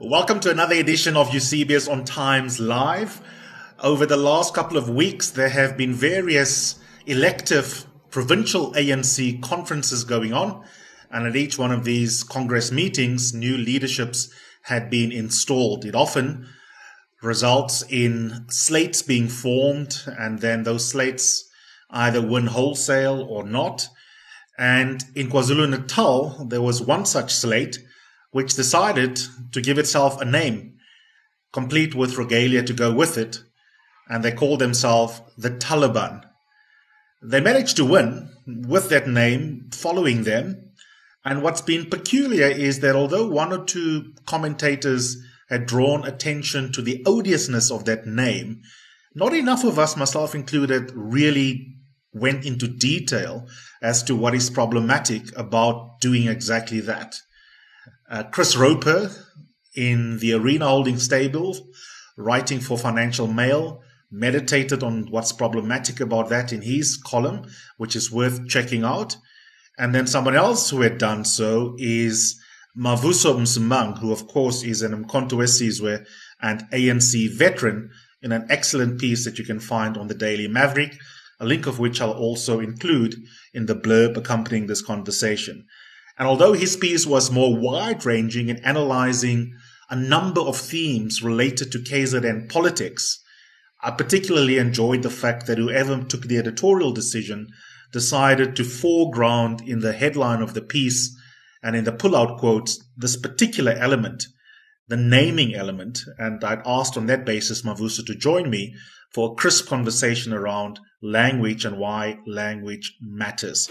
Welcome to another edition of Eusebius on Times Live. Over the last couple of weeks, there have been various elective provincial ANC conferences going on. And at each one of these Congress meetings, new leaderships had been installed. It often results in slates being formed, and then those slates either win wholesale or not. And in KwaZulu Natal, there was one such slate which decided to give itself a name, complete with regalia to go with it, and they called themselves the Taliban. They managed to win with that name following them. And what's been peculiar is that although one or two commentators had drawn attention to the odiousness of that name, not enough of us, myself included, really went into detail as to what is problematic about doing exactly that. Uh, Chris Roper in the Arena Holding Stable, writing for Financial Mail, meditated on what's problematic about that in his column, which is worth checking out. And then someone else who had done so is Mavuso Msimang, who of course is an Umkhonto weSizwe and ANC veteran in an excellent piece that you can find on the Daily Maverick, a link of which I'll also include in the blurb accompanying this conversation. And although his piece was more wide ranging in analyzing a number of themes related to KZN politics, I particularly enjoyed the fact that whoever took the editorial decision decided to foreground in the headline of the piece and in the pullout quotes this particular element, the naming element. And I'd asked on that basis Mavuso to join me for a crisp conversation around language and why language matters.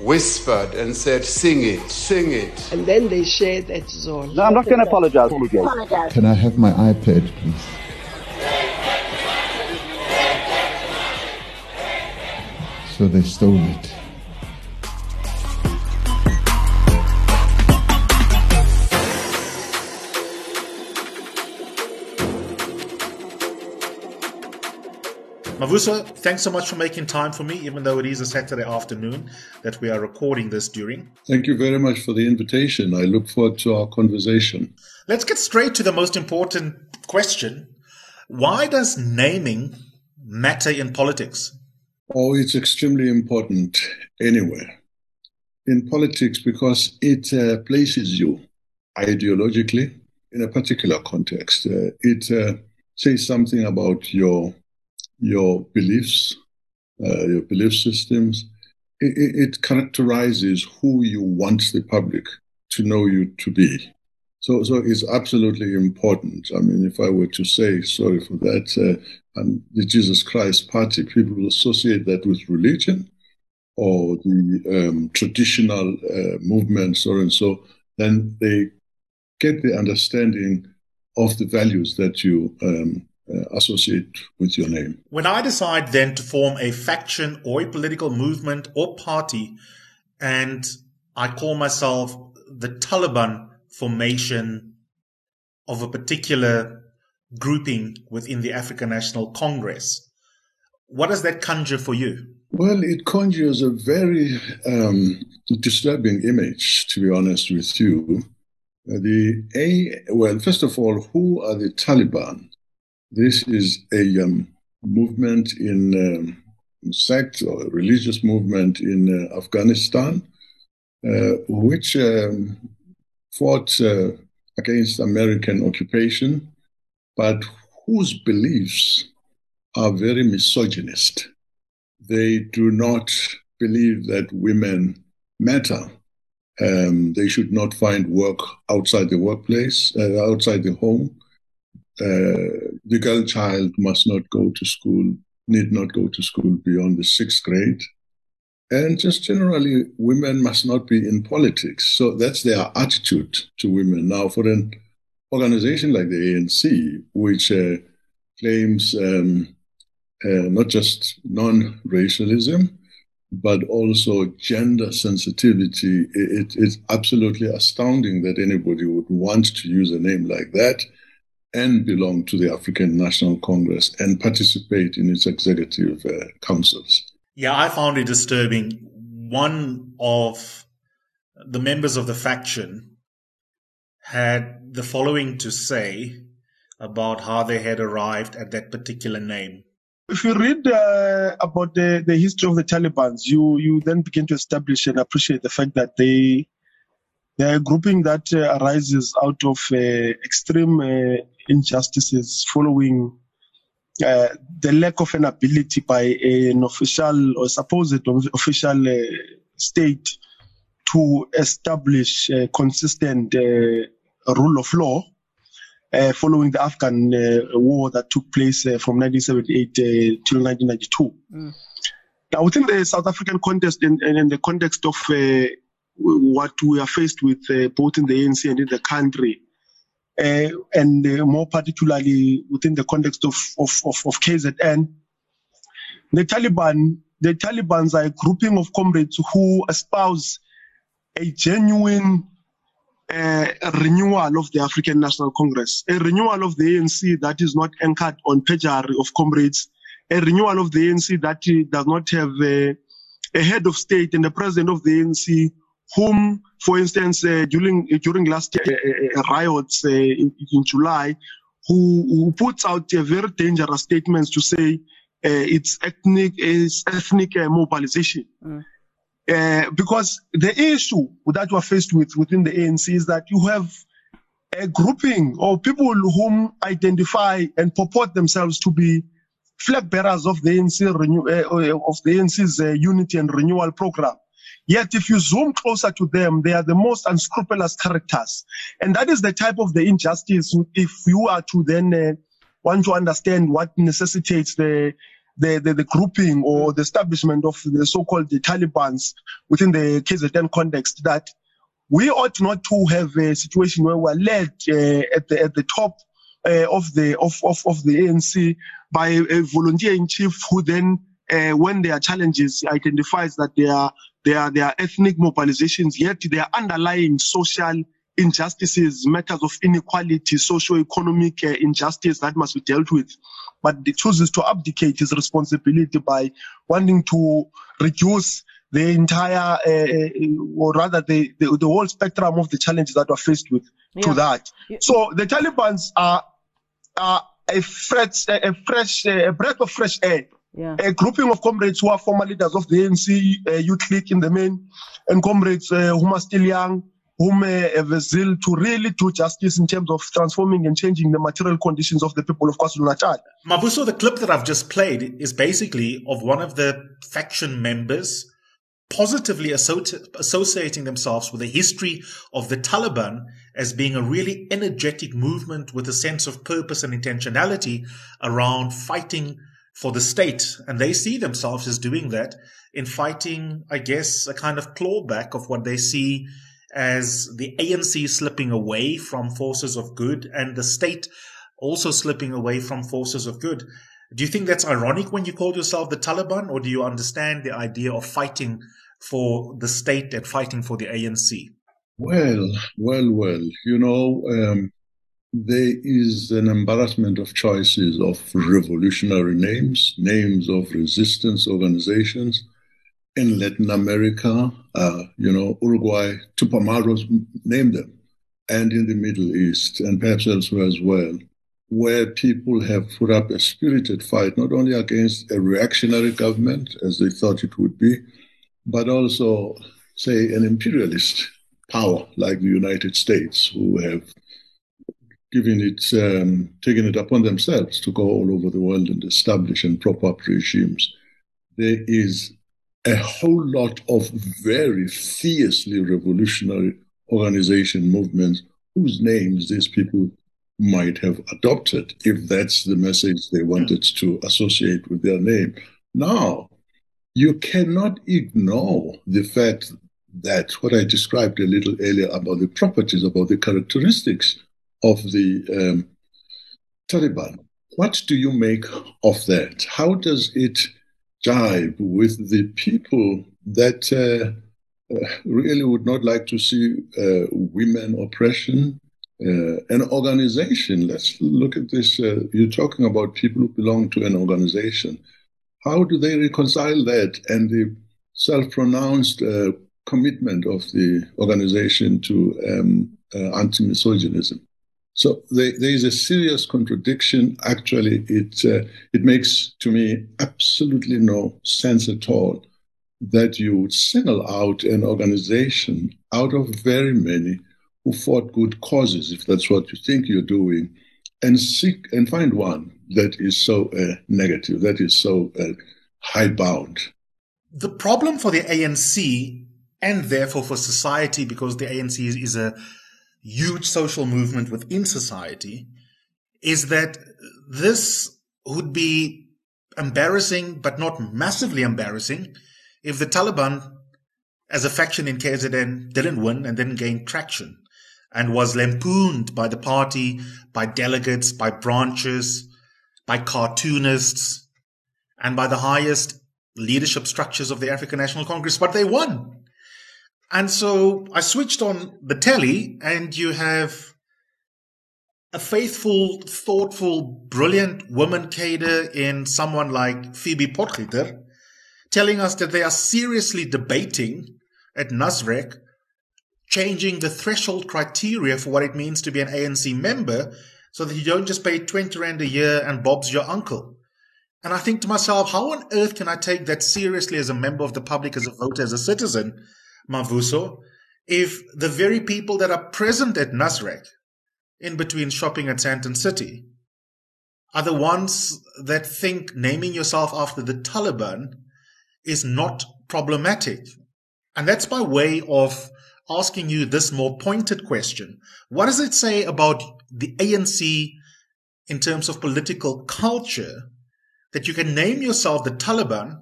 whispered and said, Sing it, sing it. And then they shared that zone. No, I'm not going to apologize. Can I have my iPad, please? So they stole it. Mavuso, thanks so much for making time for me, even though it is a Saturday afternoon that we are recording this during. Thank you very much for the invitation. I look forward to our conversation. Let's get straight to the most important question. Why does naming matter in politics? Oh, it's extremely important anywhere. In politics, because it uh, places you ideologically in a particular context. Uh, it uh, says something about your your beliefs, uh, your belief systems. It, it, characterizes who you want the public to know you to be. So, so it's absolutely important. I mean, if I were to say, sorry for that, uh, and the Jesus Christ Party, people associate that with religion or the um, traditional uh, movements, or and so, then they get the understanding of the values that you um, associate with your name. When I decide then to form a faction or a political movement or party, and I call myself the Taliban formation of a particular grouping within the African National Congress, what does that conjure for you? Well, it conjures a very um, disturbing image, to be honest with you. Uh, the a well, first of all, who are the Taliban? This is a um, movement in um, sect or religious movement in uh, Afghanistan, uh, which um, fought uh, against American occupation, but whose beliefs are very misogynist. They do not believe that women matter. Um, they should not find work outside the workplace, uh, outside the home. Uh, the girl child must not go to school, need not go to school beyond the sixth grade. And just generally, women must not be in politics. So that's their attitude to women. Now, for an organization like the ANC, which uh, claims um, uh, not just non racialism, but also gender sensitivity, it, it's absolutely astounding that anybody would want to use a name like that and belong to the African National Congress and participate in its executive uh, councils. Yeah, I found it disturbing. One of the members of the faction had the following to say about how they had arrived at that particular name. If you read uh, about the, the history of the Taliban, you, you then begin to establish and appreciate the fact that they they're a grouping that uh, arises out of uh, extreme uh, injustices following uh, the lack of an ability by an official or supposed official uh, state to establish a consistent uh, rule of law uh, following the Afghan uh, war that took place uh, from 1978 till 1992. Mm. Now, within the South African context and, and in the context of what we are faced with both in the ANC and in the country, uh, and uh, more particularly within the context of, of, of, of, KZN, the Taliban, the Taliban's are a grouping of comrades who espouse a genuine uh, renewal of the African National Congress, a renewal of the ANC that is not anchored on perjury of comrades, a renewal of the ANC that does not have a, a head of state and the president of the ANC whom, for instance, uh, during during last year, uh, uh riots uh, in, in, July, who, who, puts out very dangerous statements to say uh, it's ethnic it's ethnic mobilization. Mm. because the issue that we're faced with within the ANC is that you have a grouping of people whom identify and purport themselves to be flag bearers of the ANC renew, of the ANC's unity and renewal program Yet, if you zoom closer to them, they are the most unscrupulous characters. And that is the type of the injustice. If you are to then uh, want to understand what necessitates the the, the, the, grouping or the establishment of the so-called the Taliban's within the KZN context that we ought not to have a situation where we're led uh, at the at the top uh, of the of, of, of the ANC by a volunteer in chief who then uh, when there are challenges identifies that they are there are, there are ethnic mobilizations, yet there are underlying social injustices, matters of inequality, socio-economic uh, injustice that must be dealt with. But he chooses to abdicate his responsibility by wanting to reduce the entire, uh, uh, or rather the, the, the, whole spectrum of the challenges that we're faced with yeah. to that. Yeah. So the Taliban's are, are a fresh, a fresh, a breath of fresh air yeah. a grouping of comrades who are former leaders of the ANC uh, youth league in the main, and comrades uh, who are still young, whom uh, have a zeal to really do justice in terms of transforming and changing the material conditions of the people of KwaZulu Natal. Mavuso, the clip that I've just played is basically of one of the faction members positively associating themselves with the history of the Taliban as being a really energetic movement with a sense of purpose and intentionality around fighting for the state. And they see themselves as doing that in fighting, I guess, a kind of clawback of what they see as the ANC slipping away from forces of good and the state also slipping away from forces of good. Do you think that's ironic when you call yourself the Taliban, or do you understand the idea of fighting for the state and fighting for the ANC? Well, well, well. You know, um, there is an embarrassment of choices of revolutionary names, names of resistance organizations. In Latin America, uh, you know, Uruguay, Tupamaros, name them, and in the Middle East, and perhaps elsewhere as well, where people have put up a spirited fight, not only against a reactionary government, as they thought it would be, but also, say, an imperialist power like the United States, who have giving it, um, taking it upon themselves to go all over the world and establish and prop up regimes. There is a whole lot of very fiercely revolutionary organization movements whose names these people might have adopted if that's the message they wanted to associate with their name. Now, you cannot ignore the fact that what I described a little earlier about the properties, about the characteristics of the um, Taliban. What do you make of that? How does it jibe with the people that uh, uh, really would not like to see uh, women oppression? Uh, an organization, let's look at this. Uh, you're talking about people who belong to an organization. How do they reconcile that and the self pronounced uh, commitment of the organization to um, anti misogynism? So there, there is a serious contradiction. Actually, it uh, it makes to me absolutely no sense at all that you would single out an organization out of very many who fought good causes, if that's what you think you're doing, and seek and find one that is so uh, negative, that is so uh, bound. The problem for the ANC and therefore for society, because the ANC is, is a huge social movement within society is that this would be embarrassing, but not massively embarrassing, if the Taliban, as a faction in KZN, didn't win and didn't gain traction and was lampooned by the party, by delegates, by branches, by cartoonists, and by the highest leadership structures of the African National Congress. But they won. And so I switched on the telly, and you have a faithful, thoughtful, brilliant woman cadre in someone like Phoebe Potgieter telling us that they are seriously debating at Nasrec changing the threshold criteria for what it means to be an ANC member so that you don't just pay 20 Rand a year and Bob's your uncle. And I think to myself, how on earth can I take that seriously as a member of the public, as a voter, as a citizen? Mavuso, if the very people that are present at Nasrec, in between shopping at Sandton City, are the ones that think naming yourself after the Taliban is not problematic. And that's by way of asking you this more pointed question. What does it say about the ANC in terms of political culture that you can name yourself the Taliban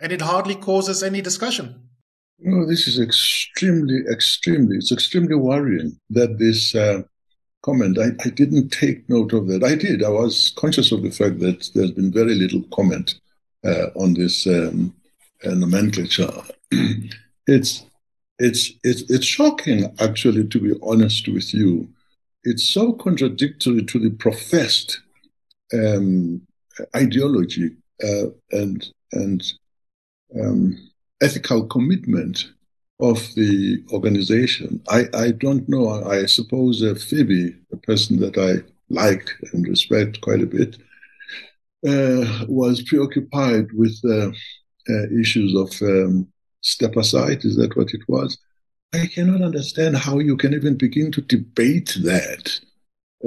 and it hardly causes any discussion? No, this is extremely, extremely, it's extremely worrying that this uh, comment, I, I didn't take note of that. I did. I was conscious of the fact that there's been very little comment uh, on this um, uh, nomenclature. it's, it's, it's, it's shocking, actually, to be honest with you. It's so contradictory to the professed um, ideology uh, and, and um, ethical commitment of the organization. I, I don't know. I suppose uh, Phoebe, a person that I like and respect quite a bit, uh, was preoccupied with uh, uh issues of um, step aside. Is that what it was? I cannot understand how you can even begin to debate that.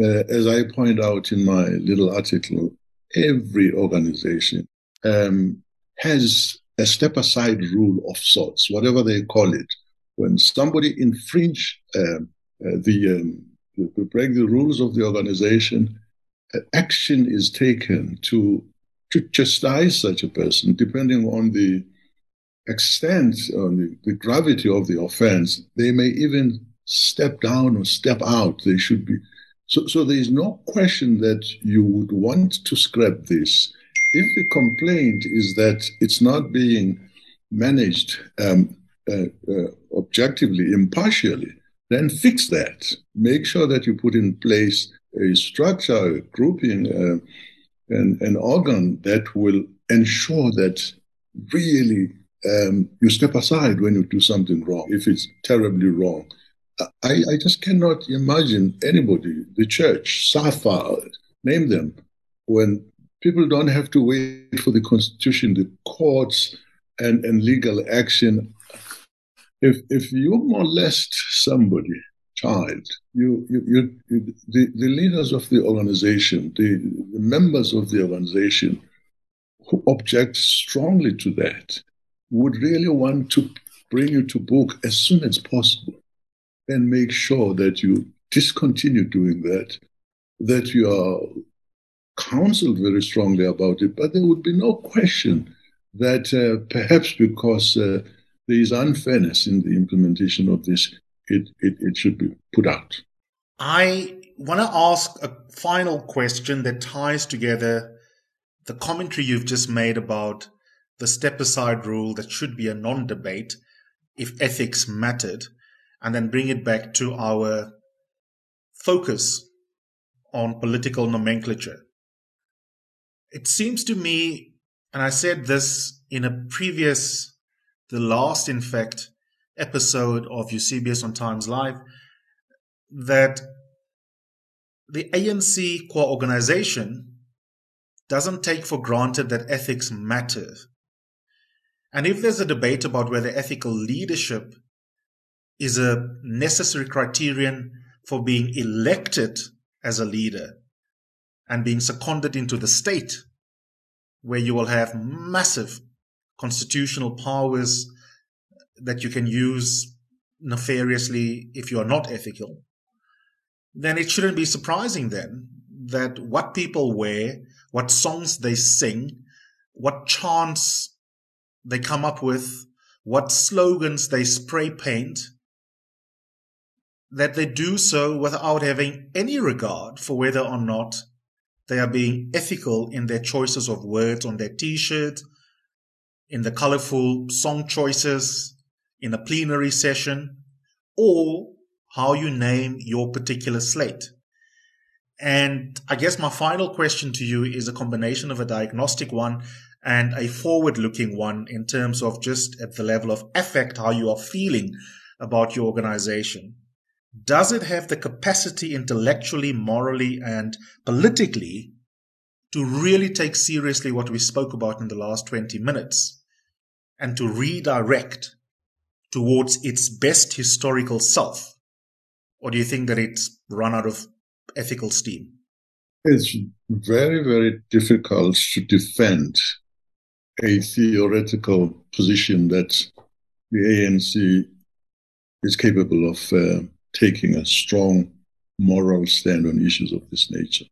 Uh, as I point out in my little article, every organization um, has a step aside rule of sorts, whatever they call it. When somebody infringe um, uh, the, um, break the rules of the organization, uh, action is taken to to chastise such a person, depending on the extent, on the, the gravity of the offense. They may even step down or step out. They should be. So, so there is no question that you would want to scrap this if the complaint is that it's not being managed um, uh, uh, objectively, impartially, then fix that. Make sure that you put in place a structure, a grouping, uh, an, an organ that will ensure that really um, you step aside when you do something wrong, if it's terribly wrong. I, I just cannot imagine anybody, the church, SAFA, name them, when people don't have to wait for the constitution, the courts, and, and legal action. If if you molest somebody, child, you you, you, you the, the leaders of the organization, the, the members of the organization who object strongly to that would really want to bring you to book as soon as possible and make sure that you discontinue doing that that you are counseled very strongly about it, but there would be no question that uh, perhaps because uh, there is unfairness in the implementation of this, it, it, it should be put out. I want to ask a final question that ties together the commentary you've just made about the step aside rule that should be a non debate if ethics mattered, and then bring it back to our focus on political nomenclature. It seems to me, and I said this in a previous, the last, in fact, episode of Eusebius on Times Live, that the ANC core organization doesn't take for granted that ethics matter. And if there's a debate about whether ethical leadership is a necessary criterion for being elected as a leader and being seconded into the state, where you will have massive constitutional powers that you can use nefariously if you are not ethical, then it shouldn't be surprising then that what people wear, what songs they sing, what chants they come up with, what slogans they spray paint, that they do so without having any regard for whether or not they are being ethical in their choices of words on their t-shirt, in the colorful song choices, in a plenary session, or how you name your particular slate. And I guess my final question to you is a combination of a diagnostic one and a forward looking one in terms of just at the level of affect, how you are feeling about your organization. Does it have the capacity intellectually, morally, and politically to really take seriously what we spoke about in the last 20 minutes and to redirect towards its best historical self? Or do you think that it's run out of ethical steam? It's very, very difficult to defend a theoretical position that the ANC is capable of uh, taking a strong moral stand on issues of this nature.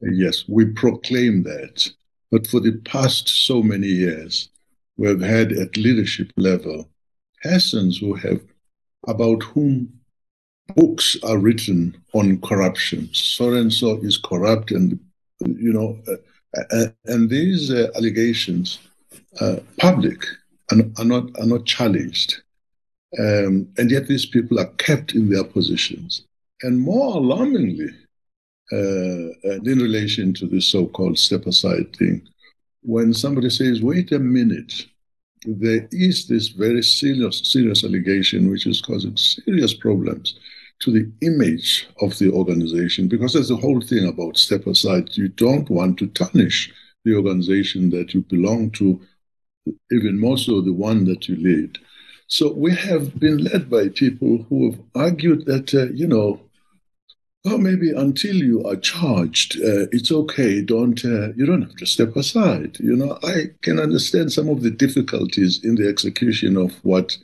yes, we proclaim that, but for the past so many years, we've had at leadership level persons who have, about whom books are written on corruption. So and so is corrupt, and you know, uh, uh, and these uh, allegations, uh, public, are, are, not are not challenged, um, and yet these people are kept in their positions. And more alarmingly, uh, and in relation to the so-called step aside thing, when somebody says, "Wait a minute," there is this very serious, serious allegation which is causing serious problems to the image of the organization because there's the whole thing about step aside. You don't want to tarnish the organization that you belong to, even more so the one that you lead. So we have been led by people who have argued that, uh, you know, well, maybe until you are charged, uh, it's okay. Don't uh, you don't have to step aside. You know, I can understand some of the difficulties in the execution of what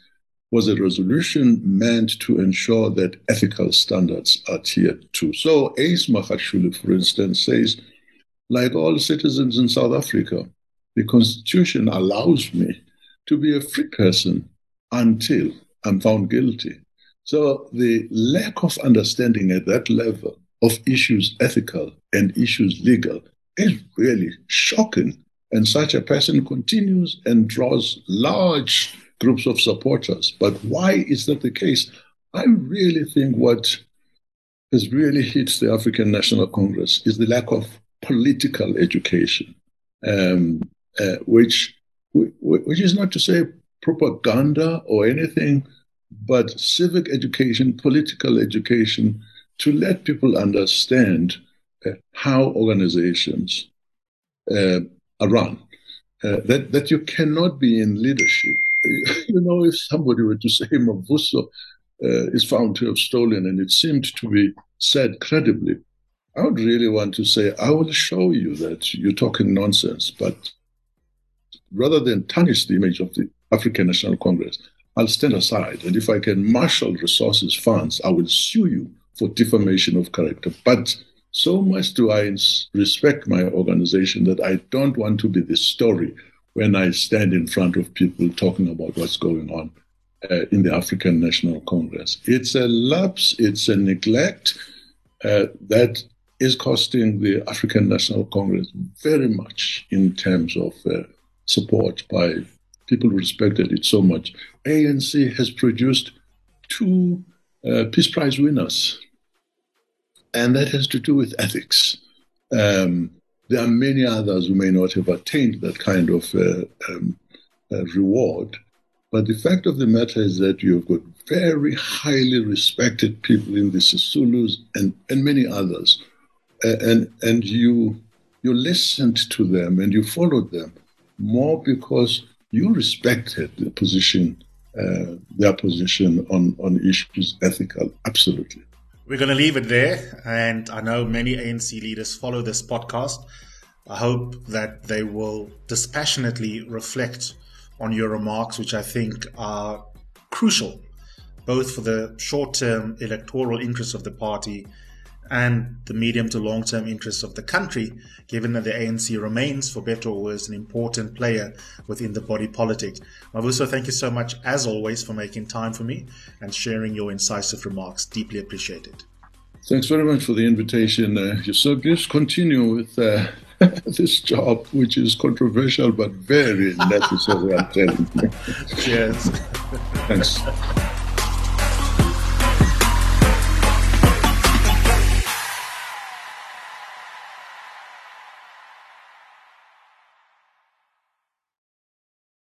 was a resolution meant to ensure that ethical standards are adhered to. So, Ace Magashule, for instance, says, like all citizens in South Africa, the Constitution allows me to be a free person until I'm found guilty. So the lack of understanding at that level of issues ethical and issues legal is really shocking. And such a person continues and draws large groups of supporters. But why is that the case? I really think what has really hit the African National Congress is the lack of political education, um, uh, which which is not to say propaganda or anything but civic education, political education, to let people understand uh, how organizations uh, are run. Uh, that, that you cannot be in leadership. You know, if somebody were to say Mavuso uh, is found to have stolen and it seemed to be said credibly, I would really want to say, I will show you that you're talking nonsense. But rather than tarnish the image of the African National Congress, I'll stand aside. And if I can marshal resources, funds, I will sue you for defamation of character. But So much do I respect my organization that I don't want to be the story when I stand in front of people talking about what's going on uh, in the African National Congress. It's a lapse, it's a neglect uh, that is costing the African National Congress very much in terms of uh, support by people respected it so much. ANC has produced two uh, Peace Prize winners, and that has to do with ethics. Um, there are many others who may not have attained that kind of uh, um, uh, reward. But the fact of the matter is that you've got very highly respected people in the Sisulus and, and many others. And, and you, you listened to them and you followed them more because you respected the position, uh, their position on, on issues ethical. Absolutely. We're going to leave it there. And I know many ANC leaders follow this podcast. I hope that they will dispassionately reflect on your remarks, which I think are crucial, both for the short term electoral interests of the party and the medium to long term interests of the country, given that the ANC remains, for better or worse, an important player within the body politic. Mavuso, thank you so much, as always, for making time for me and sharing your incisive remarks. Deeply appreciated. Thanks very much for the invitation, uh, Eusebius. Continue with uh, this job, which is controversial but very necessary, I'm telling you. Cheers. Thanks.